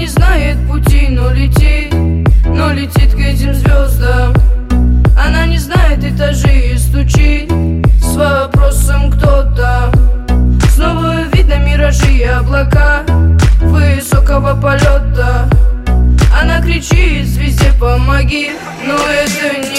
не знает пути, но летит, но летит к этим звездам Она не знает этажи и стучит с вопросом кто-то. Снова видно миражи и облака высокого полета Она кричит звезде помоги, но это не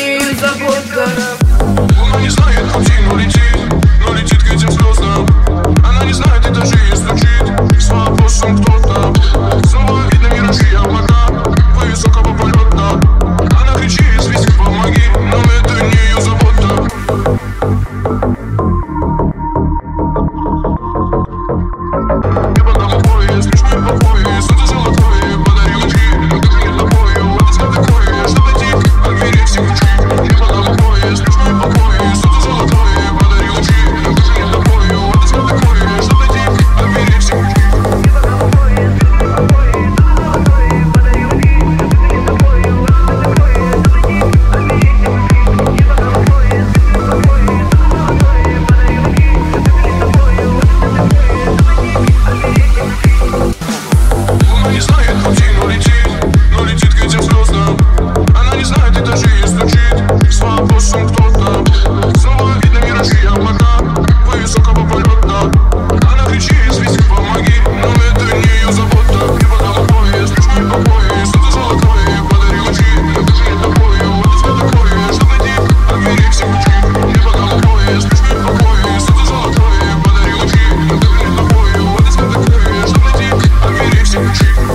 continuo l'inciso